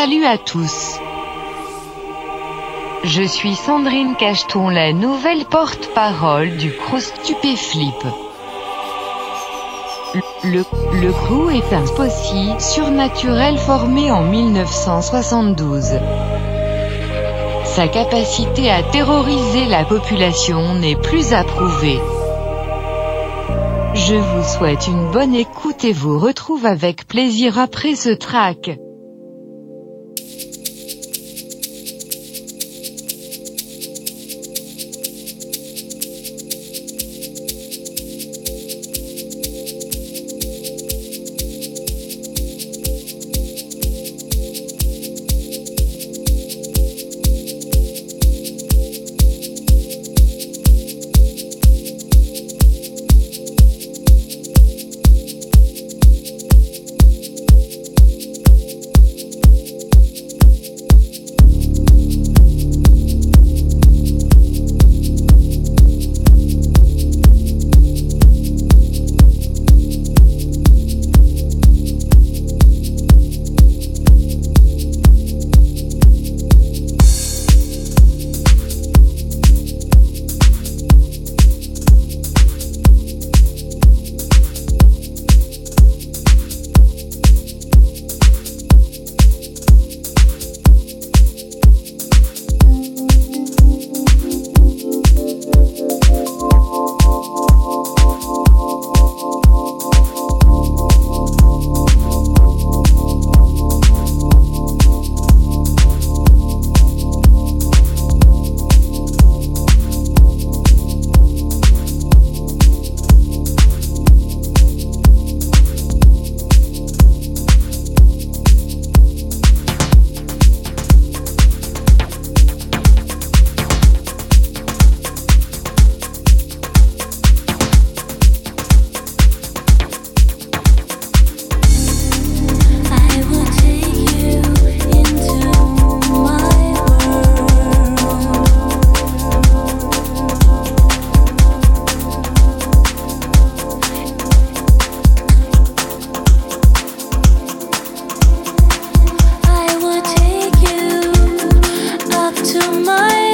Salut à tous. Je suis Sandrine Cacheton, la nouvelle porte-parole du crew Stupéflip. Le, le crew est un possi surnaturel formé en 1972. Sa capacité à terroriser la population n'est plus approuvée. Je vous souhaite une bonne écoute et vous retrouve avec plaisir après ce track. to my